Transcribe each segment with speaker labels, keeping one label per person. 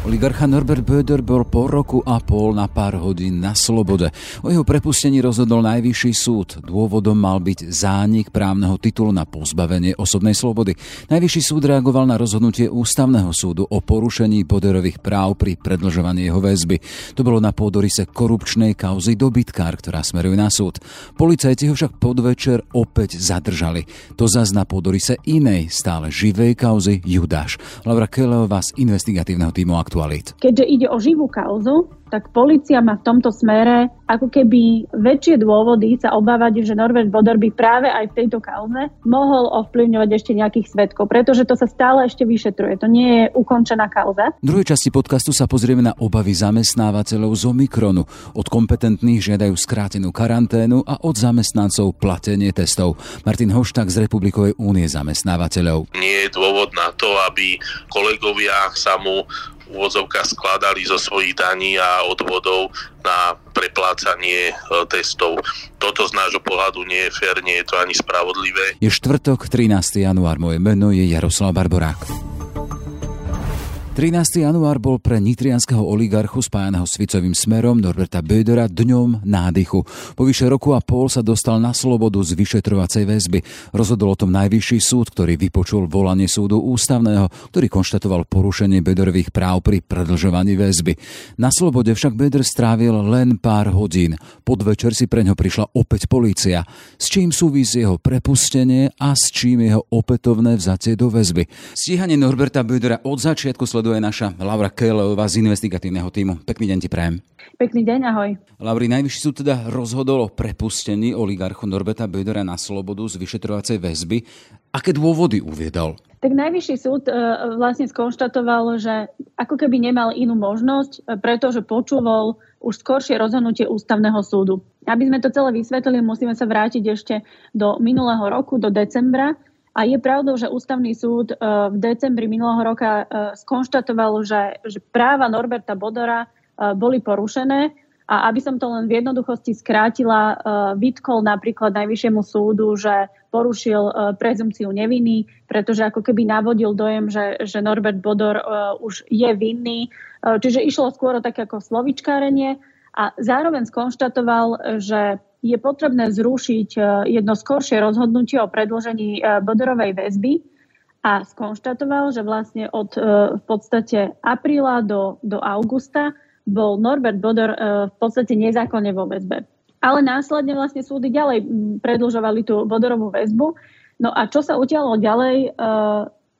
Speaker 1: Oligarcha Norbert Böder bol po roku a pol na pár hodín na slobode. O jeho prepustení rozhodol najvyšší súd. Dôvodom mal byť zánik právneho titulu na pozbavenie osobnej slobody. Najvyšší súd reagoval na rozhodnutie ústavného súdu o porušení Böderových práv pri predlžovaní jeho väzby. To bolo na pôdorise korupčnej kauzy dobytkár, ktorá smeruje na súd. Policajti ho však podvečer opäť zadržali. To zas na pôdorise inej, stále živej kauzy Judáš. Laura Keleová z investigatívneho týmu aktualít.
Speaker 2: Keďže ide o živú kauzu, tak policia má v tomto smere ako keby väčšie dôvody sa obávať, že Norbert Bodor by práve aj v tejto kauze mohol ovplyvňovať ešte nejakých svetkov, pretože to sa stále ešte vyšetruje. To nie je ukončená kauza.
Speaker 1: V druhej časti podcastu sa pozrieme na obavy zamestnávateľov z Omikronu. Od kompetentných žiadajú skrátenú karanténu a od zamestnancov platenie testov. Martin Hoštak z Republikovej únie zamestnávateľov.
Speaker 3: Nie je dôvod na to, aby kolegovia sa mu úvodzovkách skladali zo svojich daní a odvodov na preplácanie e, testov. Toto z nášho pohľadu nie je fér, nie je to ani spravodlivé.
Speaker 1: Je štvrtok, 13. január. Moje meno je Jaroslav Barborák. 13. január bol pre nitrianského oligarchu spájaného s Ficovým smerom Norberta Bödera dňom nádychu. Po vyše roku a pol sa dostal na slobodu z vyšetrovacej väzby. Rozhodol o tom najvyšší súd, ktorý vypočul volanie súdu ústavného, ktorý konštatoval porušenie Böderových práv pri predlžovaní väzby. Na slobode však Böder strávil len pár hodín. Podvečer si pre ňo prišla opäť polícia. S čím súvisí jeho prepustenie a s čím jeho opätovné vzatie do väzby. Stíhanie Norberta Bödera od začiatku sleduje sleduje naša Laura Kejleová z investigatívneho týmu. Pekný deň ti prajem.
Speaker 2: Pekný deň, ahoj.
Speaker 1: Lauri, najvyšší súd teda rozhodol o prepustení oligarchu Norbeta Bödera na slobodu z vyšetrovacej väzby. Aké dôvody uviedol?
Speaker 2: Tak najvyšší súd e, vlastne skonštatoval, že ako keby nemal inú možnosť, e, pretože počúval už skoršie rozhodnutie ústavného súdu. Aby sme to celé vysvetlili, musíme sa vrátiť ešte do minulého roku, do decembra, a je pravdou, že ústavný súd e, v decembri minulého roka e, skonštatoval, že, že práva Norberta Bodora e, boli porušené a aby som to len v jednoduchosti skrátila, vytkol napríklad Najvyššiemu súdu, že porušil prezumciu neviny, pretože ako keby navodil dojem, že, že Norbert Bodor už je vinný. Čiže išlo skôr o také ako slovičkárenie a zároveň skonštatoval, že je potrebné zrušiť e, jedno skoršie rozhodnutie o predložení e, Bodorovej väzby a skonštatoval, že vlastne od e, v podstate apríla do, do augusta bol Norbert Bodor v podstate nezákonne vo väzbe. Ale následne vlastne súdy ďalej predlžovali tú Bodorovú väzbu. No a čo sa udialo ďalej?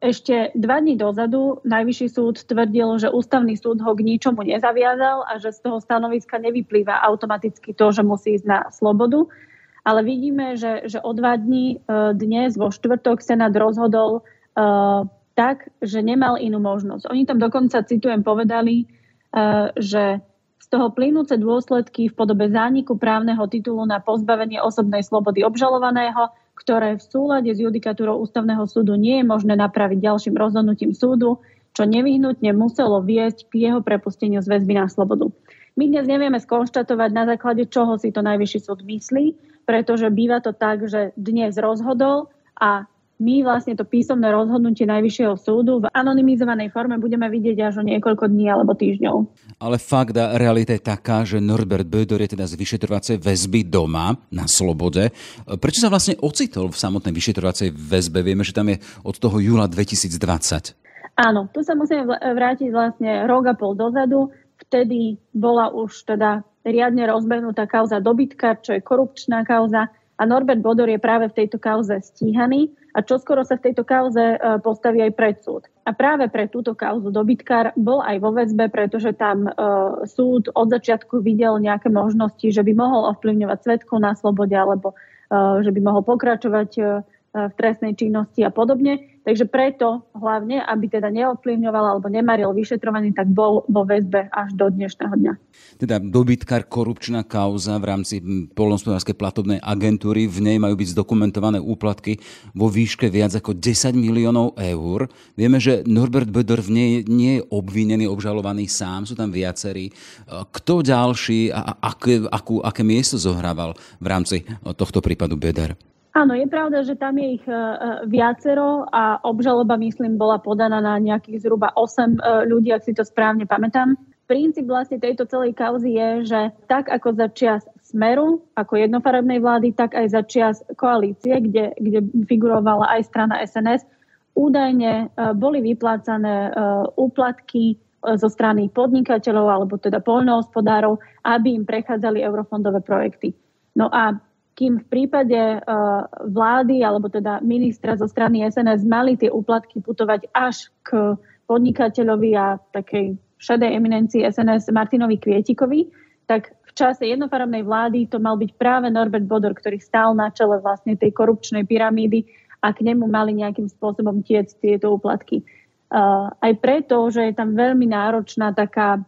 Speaker 2: Ešte dva dní dozadu Najvyšší súd tvrdil, že ústavný súd ho k ničomu nezaviazal a že z toho stanoviska nevyplýva automaticky to, že musí ísť na slobodu. Ale vidíme, že, že o dva dní e, dnes vo štvrtok Senát rozhodol uh, tak, že nemal inú možnosť. Oni tam dokonca, citujem, povedali, uh, že z toho plynúce dôsledky v podobe zániku právneho titulu na pozbavenie osobnej slobody obžalovaného ktoré v súlade s judikatúrou ústavného súdu nie je možné napraviť ďalším rozhodnutím súdu, čo nevyhnutne muselo viesť k jeho prepusteniu z väzby na slobodu. My dnes nevieme skonštatovať, na základe čoho si to najvyšší súd myslí, pretože býva to tak, že dnes rozhodol a my vlastne to písomné rozhodnutie Najvyššieho súdu v anonymizovanej forme budeme vidieť až o niekoľko dní alebo týždňov.
Speaker 1: Ale fakt a realita je taká, že Norbert Böder je teda z vyšetrovacej väzby doma na slobode. Prečo sa vlastne ocitol v samotnej vyšetrovacej väzbe? Vieme, že tam je od toho júla 2020.
Speaker 2: Áno, tu sa musíme vrátiť vlastne rok a pol dozadu. Vtedy bola už teda riadne rozbehnutá kauza dobytka, čo je korupčná kauza a Norbert Bodor je práve v tejto kauze stíhaný a čoskoro sa v tejto kauze e, postaví aj pred súd. A práve pre túto kauzu dobytkár bol aj vo väzbe, pretože tam e, súd od začiatku videl nejaké možnosti, že by mohol ovplyvňovať svetku na slobode alebo e, že by mohol pokračovať v trestnej činnosti a podobne. Takže preto hlavne, aby teda neovplyvňoval alebo nemaril vyšetrovaný, tak bol vo väzbe až do dnešného dňa.
Speaker 1: Teda dobytkár korupčná kauza v rámci polnospodárskej platobnej agentúry. V nej majú byť zdokumentované úplatky vo výške viac ako 10 miliónov eur. Vieme, že Norbert Böder v nej nie je obvinený, obžalovaný sám, sú tam viacerí. Kto ďalší a aké, akú, aké miesto zohrával v rámci tohto prípadu Böder?
Speaker 2: Áno, je pravda, že tam je ich viacero a obžaloba, myslím, bola podaná na nejakých zhruba 8 ľudí, ak si to správne pamätám. Princíp vlastne tejto celej kauzy je, že tak ako za čias Smeru ako jednofarebnej vlády, tak aj za čias koalície, kde, kde figurovala aj strana SNS, údajne boli vyplácané úplatky zo strany podnikateľov alebo teda poľnohospodárov, aby im prechádzali eurofondové projekty. No a kým v prípade uh, vlády alebo teda ministra zo strany SNS mali tie úplatky putovať až k podnikateľovi a takej šedej eminencii SNS Martinovi Kvietikovi, tak v čase jednofarebnej vlády to mal byť práve Norbert Bodor, ktorý stál na čele vlastne tej korupčnej pyramídy a k nemu mali nejakým spôsobom tiec tieto úplatky. Uh, aj preto, že je tam veľmi náročná taká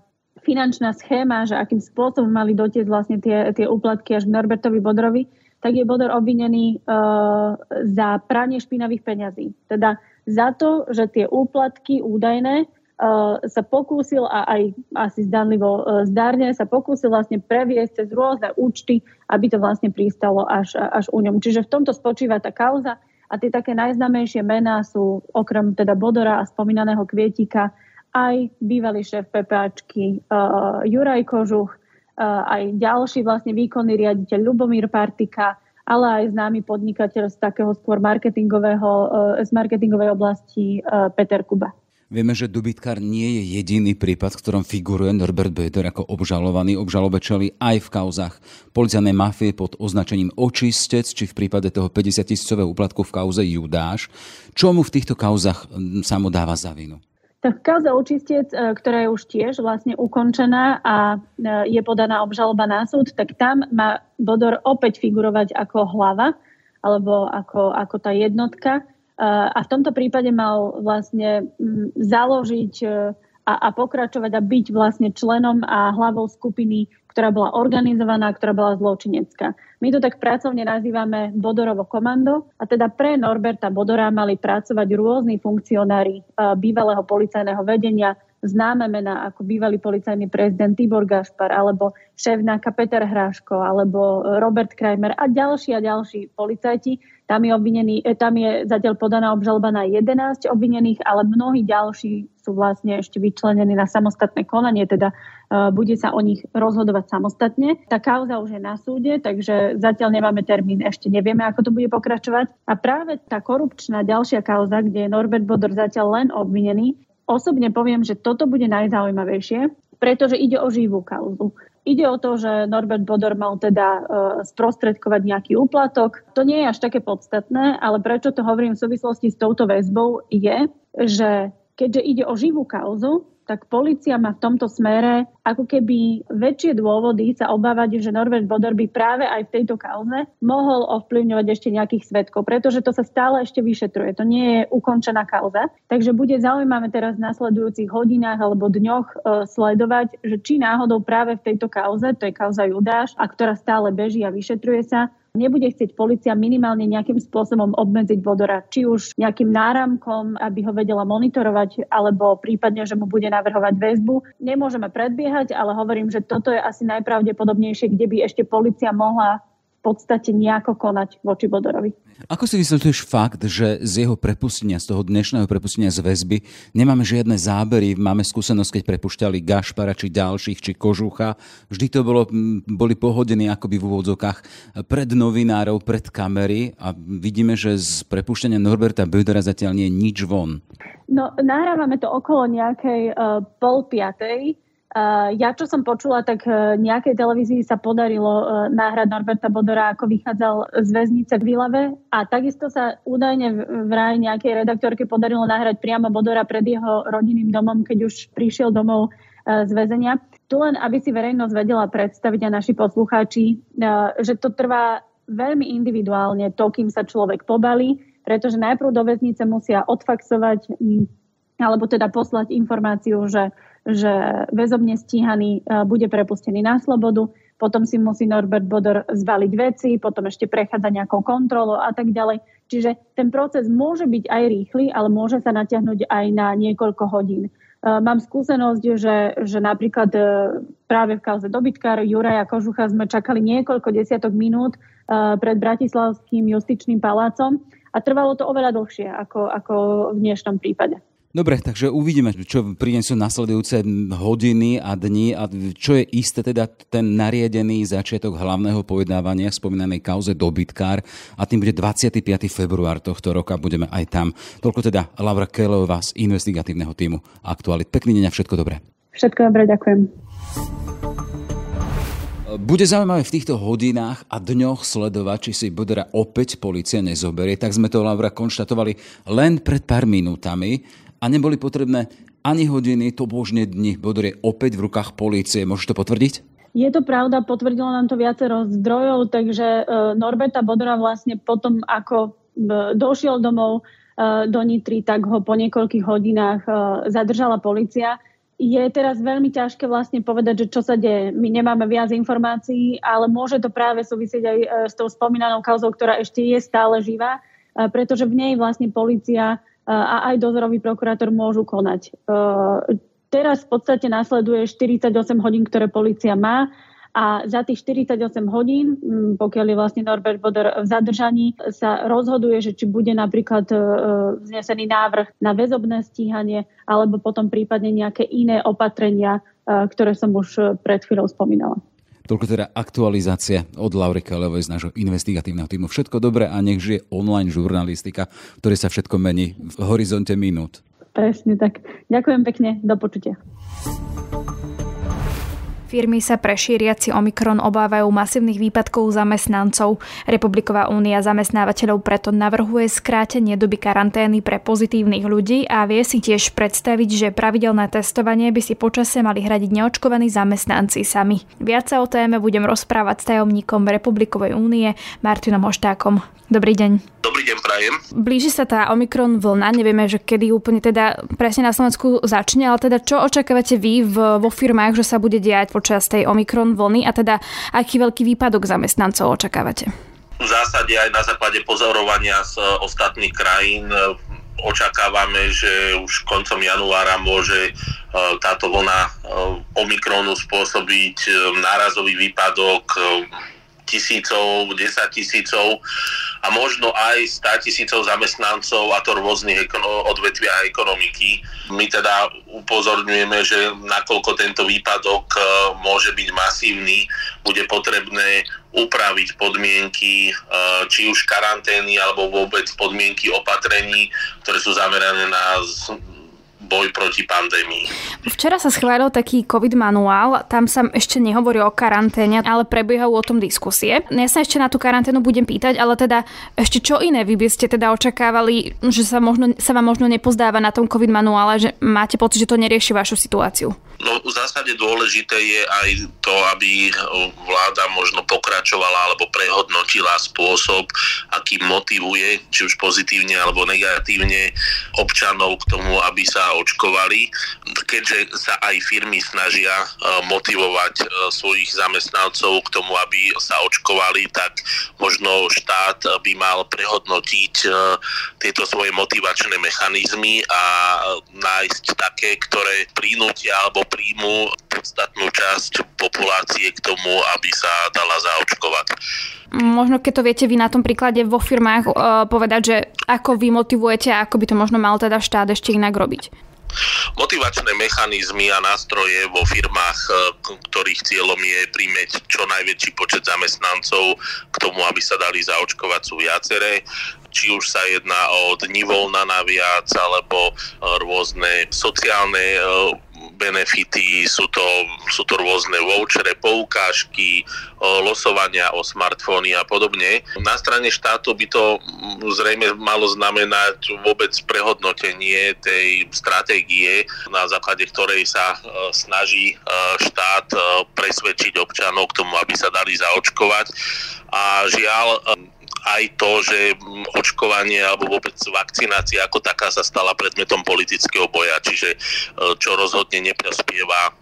Speaker 2: finančná schéma, že akým spôsobom mali dotiec vlastne tie, tie úplatky až k Norbertovi Bodrovi, tak je Bodor obvinený uh, za pranie špinavých peňazí. Teda za to, že tie úplatky údajné uh, sa pokúsil a aj asi zdanlivo uh, zdárne sa pokúsil vlastne previesť cez rôzne účty, aby to vlastne pristalo až, až u ňom. Čiže v tomto spočíva tá kauza a tie také najznamejšie mená sú okrem teda Bodora a spomínaného Kvietika aj bývalý šéf PPAčky uh, Juraj Kožuch, aj ďalší vlastne výkonný riaditeľ Lubomír Partika, ale aj známy podnikateľ z takého skôr marketingového, e, z marketingovej oblasti e, Peter Kuba.
Speaker 1: Vieme, že Dubitkár nie je jediný prípad, v ktorom figuruje Norbert Böder ako obžalovaný. Obžalobe čeli aj v kauzach policajnej mafie pod označením očistec, či v prípade toho 50 tisícového úplatku v kauze Judáš. Čo mu v týchto kauzach sa mu dáva za vinu?
Speaker 2: Tak kauza očistec, e, ktorá je už tiež vlastne ukončená a e, je podaná obžaloba na súd, tak tam má Bodor opäť figurovať ako hlava alebo ako, ako tá jednotka. E, a v tomto prípade mal vlastne založiť a, a pokračovať a byť vlastne členom a hlavou skupiny, ktorá bola organizovaná, ktorá bola zločinecká. My to tak pracovne nazývame Bodorovo komando a teda pre Norberta Bodora mali pracovať rôzni funkcionári bývalého policajného vedenia, známe mená ako bývalý policajný prezident Tibor Gašpar alebo šéf NAKA Peter Hráško alebo Robert Kramer a ďalší a ďalší policajti. Tam je, obvinený, e, tam je zatiaľ podaná obžaloba na 11 obvinených, ale mnohí ďalší sú vlastne ešte vyčlenení na samostatné konanie, teda uh, bude sa o nich rozhodovať samostatne. Tá kauza už je na súde, takže zatiaľ nemáme termín, ešte nevieme, ako to bude pokračovať. A práve tá korupčná ďalšia kauza, kde je Norbert Bodor zatiaľ len obvinený, Osobne poviem, že toto bude najzaujímavejšie, pretože ide o živú kauzu. Ide o to, že Norbert Bodor mal teda uh, sprostredkovať nejaký úplatok. To nie je až také podstatné, ale prečo to hovorím v súvislosti s touto väzbou je, že keďže ide o živú kauzu, tak policia má v tomto smere ako keby väčšie dôvody sa obávať, že Norbert Bodor by práve aj v tejto kauze mohol ovplyvňovať ešte nejakých svetkov, pretože to sa stále ešte vyšetruje. To nie je ukončená kauza. Takže bude zaujímavé teraz v nasledujúcich hodinách alebo dňoch e, sledovať, že či náhodou práve v tejto kauze, to je kauza Judáš, a ktorá stále beží a vyšetruje sa, nebude chcieť policia minimálne nejakým spôsobom obmedziť vodora, či už nejakým náramkom, aby ho vedela monitorovať, alebo prípadne, že mu bude navrhovať väzbu. Nemôžeme predbiehať, ale hovorím, že toto je asi najpravdepodobnejšie, kde by ešte policia mohla podstate nejako konať voči Bodorovi.
Speaker 1: Ako si vysvetľuješ fakt, že z jeho prepustenia, z toho dnešného prepustenia z väzby, nemáme žiadne zábery, máme skúsenosť, keď prepušťali Gašpara, či ďalších, či Kožucha. Vždy to bolo, boli pohodení akoby v úvodzokách pred novinárov, pred kamery a vidíme, že z prepuštenia Norberta Bödera zatiaľ nie je nič von.
Speaker 2: No, nahrávame to okolo nejakej uh, pol piatej ja, čo som počula, tak uh, nejakej televízii sa podarilo uh, náhrať Norberta Bodora, ako vychádzal z väznice v Vilave a takisto sa údajne vraj nejakej redaktorke podarilo náhrať priamo Bodora pred jeho rodinným domom, keď už prišiel domov z väzenia. Tu len, aby si verejnosť vedela predstaviť a naši poslucháči, že to trvá veľmi individuálne to, kým sa človek pobalí, pretože najprv do väznice musia odfaxovať alebo teda poslať informáciu, že že väzobne stíhaný e, bude prepustený na slobodu, potom si musí Norbert Bodor zvaliť veci, potom ešte prechádza nejakou kontrolou a tak ďalej. Čiže ten proces môže byť aj rýchly, ale môže sa natiahnuť aj na niekoľko hodín. Mám skúsenosť, že, že napríklad práve v kauze dobytkár Juraja Kožucha sme čakali niekoľko desiatok minút pred Bratislavským justičným palácom a trvalo to oveľa dlhšie ako, ako v dnešnom prípade.
Speaker 1: Dobre, takže uvidíme, čo prinesú nasledujúce hodiny a dni a čo je isté teda ten nariedený začiatok hlavného pojednávania v spomínanej kauze dobytkár a tým bude 25. február tohto roka, budeme aj tam. Toľko teda Laura Kelová z investigatívneho týmu Aktualit. Pekný deň a všetko dobré.
Speaker 2: Všetko dobré, ďakujem.
Speaker 1: Bude zaujímavé v týchto hodinách a dňoch sledovať, či si Bodera opäť policia nezoberie. Tak sme to, Laura, konštatovali len pred pár minútami a neboli potrebné ani hodiny, to božne dni. Bodor je opäť v rukách polície. Môžeš to potvrdiť?
Speaker 2: Je to pravda, potvrdilo nám to viacero zdrojov, takže e, Norberta Bodora vlastne potom, ako e, došiel domov e, do Nitry, tak ho po niekoľkých hodinách zadržala policia. Je teraz veľmi ťažké vlastne povedať, že čo sa deje. My nemáme viac informácií, ale môže to práve súvisieť aj s tou spomínanou kauzou, ktorá ešte je stále živá, pretože v nej vlastne policia a aj dozorový prokurátor môžu konať. E, teraz v podstate nasleduje 48 hodín, ktoré policia má a za tých 48 hodín, pokiaľ je vlastne Norbert Boder v zadržaní, sa rozhoduje, že či bude napríklad e, vznesený návrh na väzobné stíhanie alebo potom prípadne nejaké iné opatrenia, e, ktoré som už pred chvíľou spomínala.
Speaker 1: Toľko teda aktualizácia od Laury Kalevoj z nášho investigatívneho týmu. Všetko dobré a nech žije online žurnalistika, ktoré sa všetko mení v horizonte minút.
Speaker 2: Presne tak. Ďakujem pekne. Do počutia.
Speaker 4: Firmy sa pre šíriaci Omikron obávajú masívnych výpadkov zamestnancov. Republiková únia zamestnávateľov preto navrhuje skrátenie doby karantény pre pozitívnych ľudí a vie si tiež predstaviť, že pravidelné testovanie by si počase mali hradiť neočkovaní zamestnanci sami. Viac sa o téme budem rozprávať s tajomníkom Republikovej únie Martinom Oštákom. Dobrý deň.
Speaker 3: Dobrý deň, prajem.
Speaker 4: Blíži sa tá Omikron vlna, nevieme, že kedy úplne teda presne na Slovensku začne, ale teda čo očakávate vy v, vo firmách, že sa bude diať počas tej Omikron vlny a teda aký veľký výpadok zamestnancov očakávate?
Speaker 3: V zásade aj na základe pozorovania z ostatných krajín e, očakávame, že už koncom januára môže e, táto vlna Omikronu spôsobiť nárazový výpadok tisícov, 10 tisícov a možno aj 100 tisícov zamestnancov a to rôznych odvetvia ekonomiky. My teda upozorňujeme, že nakoľko tento výpadok e, môže byť masívny, bude potrebné upraviť podmienky, e, či už karantény alebo vôbec podmienky opatrení, ktoré sú zamerané na boj proti pandémii.
Speaker 4: Včera sa schválil taký COVID manuál, tam sa ešte nehovorí o karanténe, ale prebiehajú o tom diskusie. Ja sa ešte na tú karanténu budem pýtať, ale teda ešte čo iné vy by ste teda očakávali, že sa, možno, sa vám možno nepozdáva na tom COVID manuále, že máte pocit, že to nerieši vašu situáciu?
Speaker 3: No v zásade dôležité je aj to, aby vláda možno pokračovala alebo prehodnotila spôsob, aký motivuje, či už pozitívne alebo negatívne občanov k tomu, aby sa očkovali, keďže sa aj firmy snažia e, motivovať e, svojich zamestnancov k tomu, aby sa očkovali, tak možno štát by mal prehodnotiť e, tieto svoje motivačné mechanizmy a nájsť také, ktoré prinútia alebo príjmu podstatnú časť populácie k tomu, aby sa dala zaočkovať.
Speaker 4: Možno keď to viete vy na tom príklade vo firmách uh, povedať, že ako vy motivujete a ako by to možno mal teda štát ešte inak robiť.
Speaker 3: Motivačné mechanizmy a nástroje vo firmách, e, ktorých cieľom je príjmeť čo najväčší počet zamestnancov k tomu, aby sa dali zaočkovať, sú viaceré či už sa jedná o dni voľna naviac, alebo e, rôzne sociálne benefity, sú to, sú to rôzne vouchere, poukážky, losovania o smartfóny a podobne. Na strane štátu by to zrejme malo znamenať vôbec prehodnotenie tej stratégie, na základe ktorej sa e, snaží e, štát e, presvedčiť občanov k tomu, aby sa dali zaočkovať. A žiaľ, aj to, že očkovanie alebo vôbec vakcinácia ako taká sa stala predmetom politického boja, čiže e, čo rozhodne neprospieva e,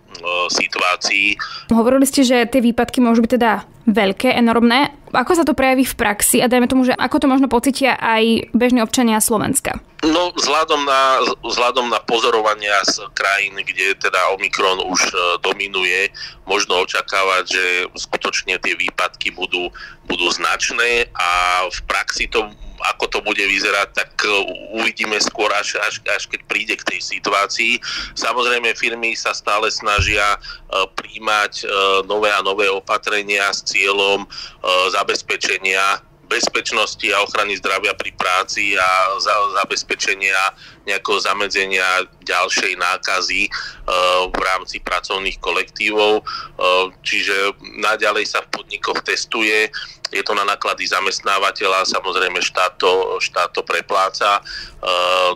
Speaker 3: situácii.
Speaker 4: Hovorili ste, že tie výpadky môžu byť teda veľké, enormné. Ako sa to prejaví v praxi a dajme tomu, že ako to možno pocitia aj bežní občania Slovenska?
Speaker 3: No, vzhľadom na, vzhľadom na pozorovania z krajín, kde teda Omikron už e, dominuje, možno očakávať, že skutočne tie výpadky budú, budú značné a v praxi to ako to bude vyzerať, tak e, uvidíme skôr, až, až, až keď príde k tej situácii. Samozrejme, firmy sa stále snažia e, príjmať nové a nové opatrenia s cieľom zabezpečenia bezpečnosti a ochrany zdravia pri práci a za, zabezpečenia nejakého zamedzenia ďalšej nákazy e, v rámci pracovných kolektívov. E, čiže naďalej sa v podnikoch testuje, je to na náklady zamestnávateľa, samozrejme štát to, štát to prepláca, e,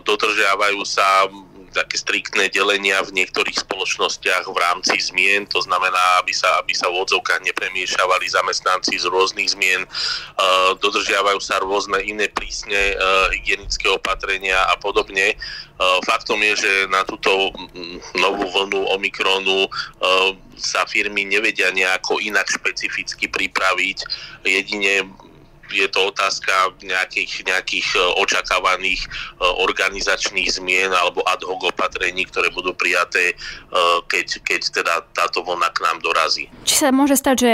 Speaker 3: dodržiavajú sa také striktné delenia v niektorých spoločnostiach v rámci zmien, to znamená, aby sa, aby sa v odzovkách nepremiešavali zamestnanci z rôznych zmien, uh, dodržiavajú sa rôzne iné prísne uh, hygienické opatrenia a podobne. Uh, faktom je, že na túto novú vlnu Omikronu sa firmy nevedia nejako inak špecificky pripraviť. Jedine je to otázka nejakých, nejakých e, očakávaných e, organizačných zmien alebo ad hoc opatrení, ktoré budú prijaté, e, keď, keď teda táto vlna k nám dorazí.
Speaker 4: Či sa môže stať, že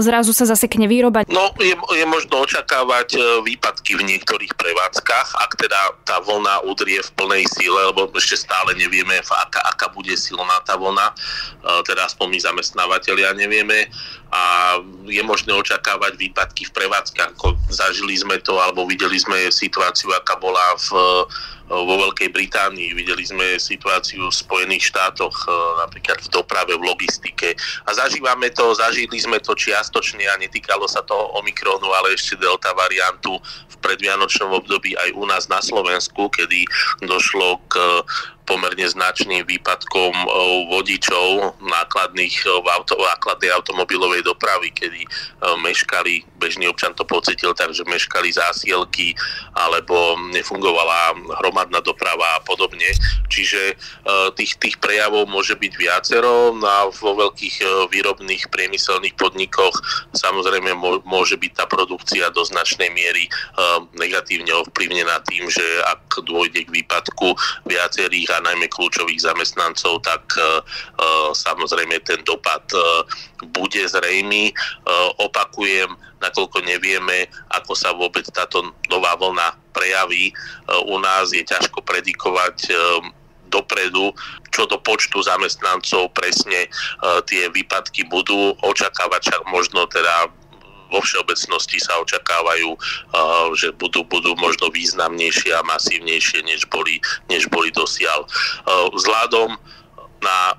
Speaker 4: zrazu sa zasekne výroba?
Speaker 3: No, je, je možno očakávať výpadky v niektorých prevádzkach, ak teda tá vlna udrie v plnej síle, lebo ešte stále nevieme, aká, aká bude silná tá vlna, teda aspoň my zamestnávateľia nevieme a je možné očakávať výpadky v prevádzkach. Zažili sme to, alebo videli sme situáciu, aká bola v, vo Veľkej Británii, videli sme situáciu v Spojených štátoch, e, napríklad v doprave, v logistike. A zažívame to, zažili sme to čiastočne a netýkalo sa to Omikronu, ale ešte delta variantu v predvianočnom období aj u nás na Slovensku, kedy došlo k pomerne značným výpadkom eh, vodičov nákladných eh, v auto, nákladnej automobilovej dopravy, kedy eh, meškali, bežný občan to pocitil tak, že meškali zásielky alebo nefungovala hromadná doprava a podobne. Čiže tých, tých prejavov môže byť viacero a vo veľkých výrobných priemyselných podnikoch samozrejme môže byť tá produkcia do značnej miery negatívne ovplyvnená tým, že ak dôjde k výpadku viacerých a najmä kľúčových zamestnancov, tak e, e, samozrejme ten dopad e, bude zrejmý. Opakujem, nakoľko nevieme, ako sa vôbec táto nová vlna prejaví. U nás je ťažko predikovať dopredu, čo do počtu zamestnancov presne tie výpadky budú. Očakávať však možno teda vo všeobecnosti sa očakávajú, že budú, budú možno významnejšie a masívnejšie, než boli, než boli dosiaľ. Vzhľadom na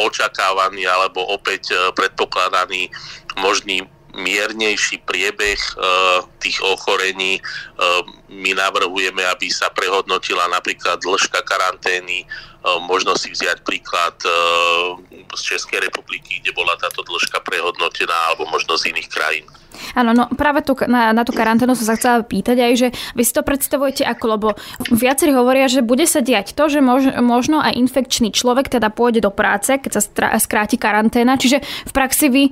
Speaker 3: očakávaný alebo opäť e, predpokladaný možný miernejší priebeh e, tých ochorení. E, my navrhujeme, aby sa prehodnotila napríklad dĺžka karantény, možno si vziať príklad z Českej republiky, kde bola táto dĺžka prehodnotená, alebo možno z iných krajín.
Speaker 4: Áno, no práve tu, na, na tú karanténu som sa chcela pýtať aj, že vy si to predstavujete ako, lebo viacerí hovoria, že bude sa diať to, že mož, možno aj infekčný človek teda pôjde do práce, keď sa skráti karanténa, čiže v praxi vy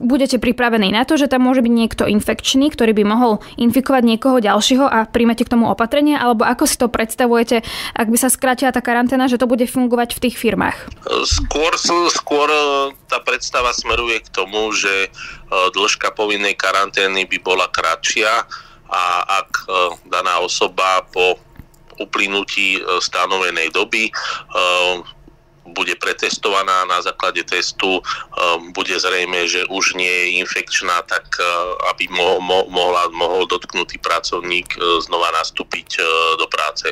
Speaker 4: budete pripravení na to, že tam môže byť niekto infekčný, ktorý by mohol infikovať niekoho ďalšieho a príjmete k tomu opatrenie, alebo ako si to predstavujete, ak by sa skrátila tá karanténa, že to bude fungovať v tých firmách?
Speaker 3: Skôr, skôr e, tá predstava smeruje k tomu, že e, dĺžka povinnej karantény by bola kratšia a ak e, daná osoba po uplynutí stanovenej doby bude pretestovaná na základe testu, bude zrejme, že už nie je infekčná, tak aby mohla, mohol dotknutý pracovník znova nastúpiť do práce.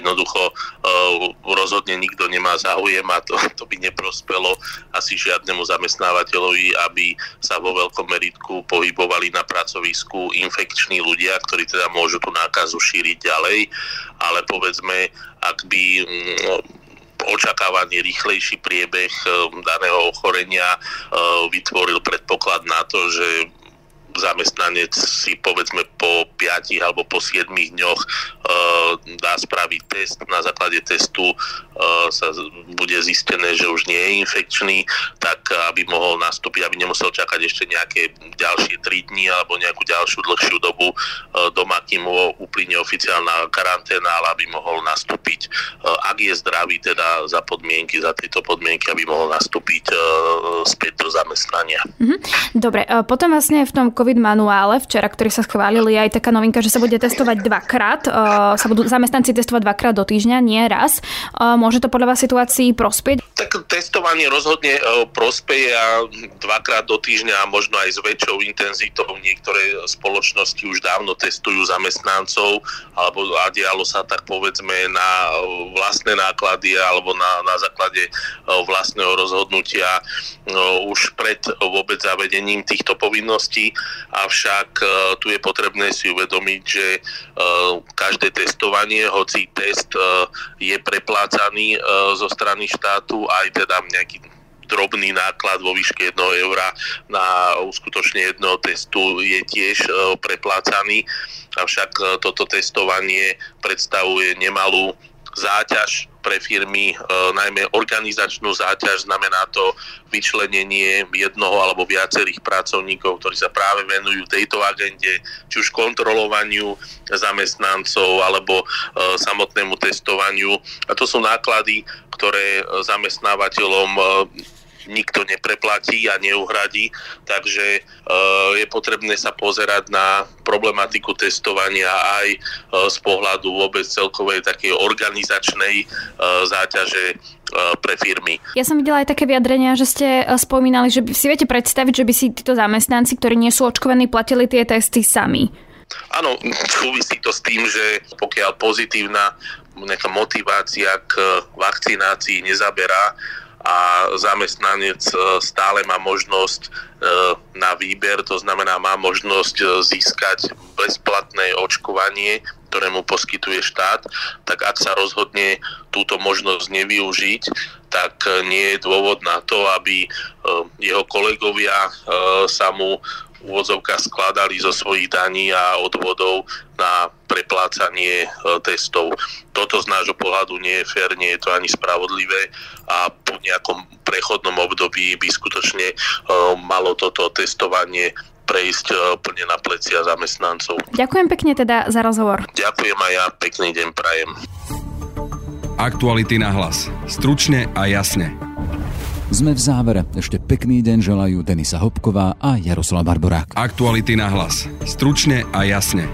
Speaker 3: Jednoducho uh, rozhodne nikto nemá záujem a to, to by neprospelo asi žiadnemu zamestnávateľovi, aby sa vo veľkom meritku pohybovali na pracovisku infekční ľudia, ktorí teda môžu tú nákazu šíriť ďalej, ale povedzme, ak by um, očakávaný rýchlejší priebeh daného ochorenia vytvoril predpoklad na to, že zamestnanec si povedzme po 5 alebo po 7 dňoch uh, dá spraviť test, na základe testu sa bude zistené, že už nie je infekčný, tak aby mohol nastúpiť, aby nemusel čakať ešte nejaké ďalšie 3 dní alebo nejakú ďalšiu dlhšiu dobu doma, kým mu uplyne oficiálna karanténa, ale aby mohol nastúpiť, ak je zdravý, teda za podmienky, za tieto podmienky, aby mohol nastúpiť späť do zamestnania.
Speaker 4: Mhm. Dobre, potom vlastne v tom COVID manuále včera, ktorý sa schválili, aj taká novinka, že sa bude testovať dvakrát, sa budú zamestnanci testovať dvakrát do týždňa, nie raz. Môže to podľa vás situácii prospieť?
Speaker 3: Tak testovanie rozhodne prospeje a dvakrát do týždňa a možno aj s väčšou intenzitou. Niektoré spoločnosti už dávno testujú zamestnancov alebo a dialo sa tak povedzme na vlastné náklady alebo na, na základe vlastného rozhodnutia už pred vôbec zavedením týchto povinností. Avšak tu je potrebné si uvedomiť, že každé testovanie, hoci test je preplácaný zo strany štátu, aj teda nejaký drobný náklad vo výške 1 eura na uskutočne jedného testu je tiež preplácaný. Avšak toto testovanie predstavuje nemalú záťaž pre firmy, e, najmä organizačnú záťaž, znamená to vyčlenenie jednoho alebo viacerých pracovníkov, ktorí sa práve venujú tejto agende, či už kontrolovaniu zamestnancov alebo e, samotnému testovaniu. A to sú náklady, ktoré zamestnávateľom e, nikto nepreplatí a neuhradí, takže je potrebné sa pozerať na problematiku testovania aj z pohľadu vôbec celkovej takej organizačnej záťaže pre firmy.
Speaker 4: Ja som videla aj také vyjadrenia, že ste spomínali, že si viete predstaviť, že by si títo zamestnanci, ktorí nie sú očkovaní, platili tie testy sami.
Speaker 3: Áno, súvisí to s tým, že pokiaľ pozitívna nejaká motivácia k vakcinácii nezaberá, a zamestnanec e, stále má možnosť e, na výber, to znamená má možnosť e, získať bezplatné očkovanie, ktoré mu poskytuje štát, tak ak sa rozhodne túto možnosť nevyužiť, tak nie je dôvod na to, aby jeho kolegovia sa mu úvodzovka skladali zo svojich daní a odvodov na preplácanie e, testov. Toto z nášho pohľadu nie je fér, nie je to ani spravodlivé a po nejakom prechodnom období by skutočne e, malo toto testovanie prejsť e, plne na plecia zamestnancov.
Speaker 4: Ďakujem pekne teda za rozhovor.
Speaker 3: Ďakujem aj ja, pekný deň prajem.
Speaker 5: Aktuality na hlas. Stručne a jasne.
Speaker 1: Sme v závere. Ešte pekný deň želajú Denisa Hopková a Jaroslav Barborák.
Speaker 5: Aktuality na hlas. Stručne a jasne.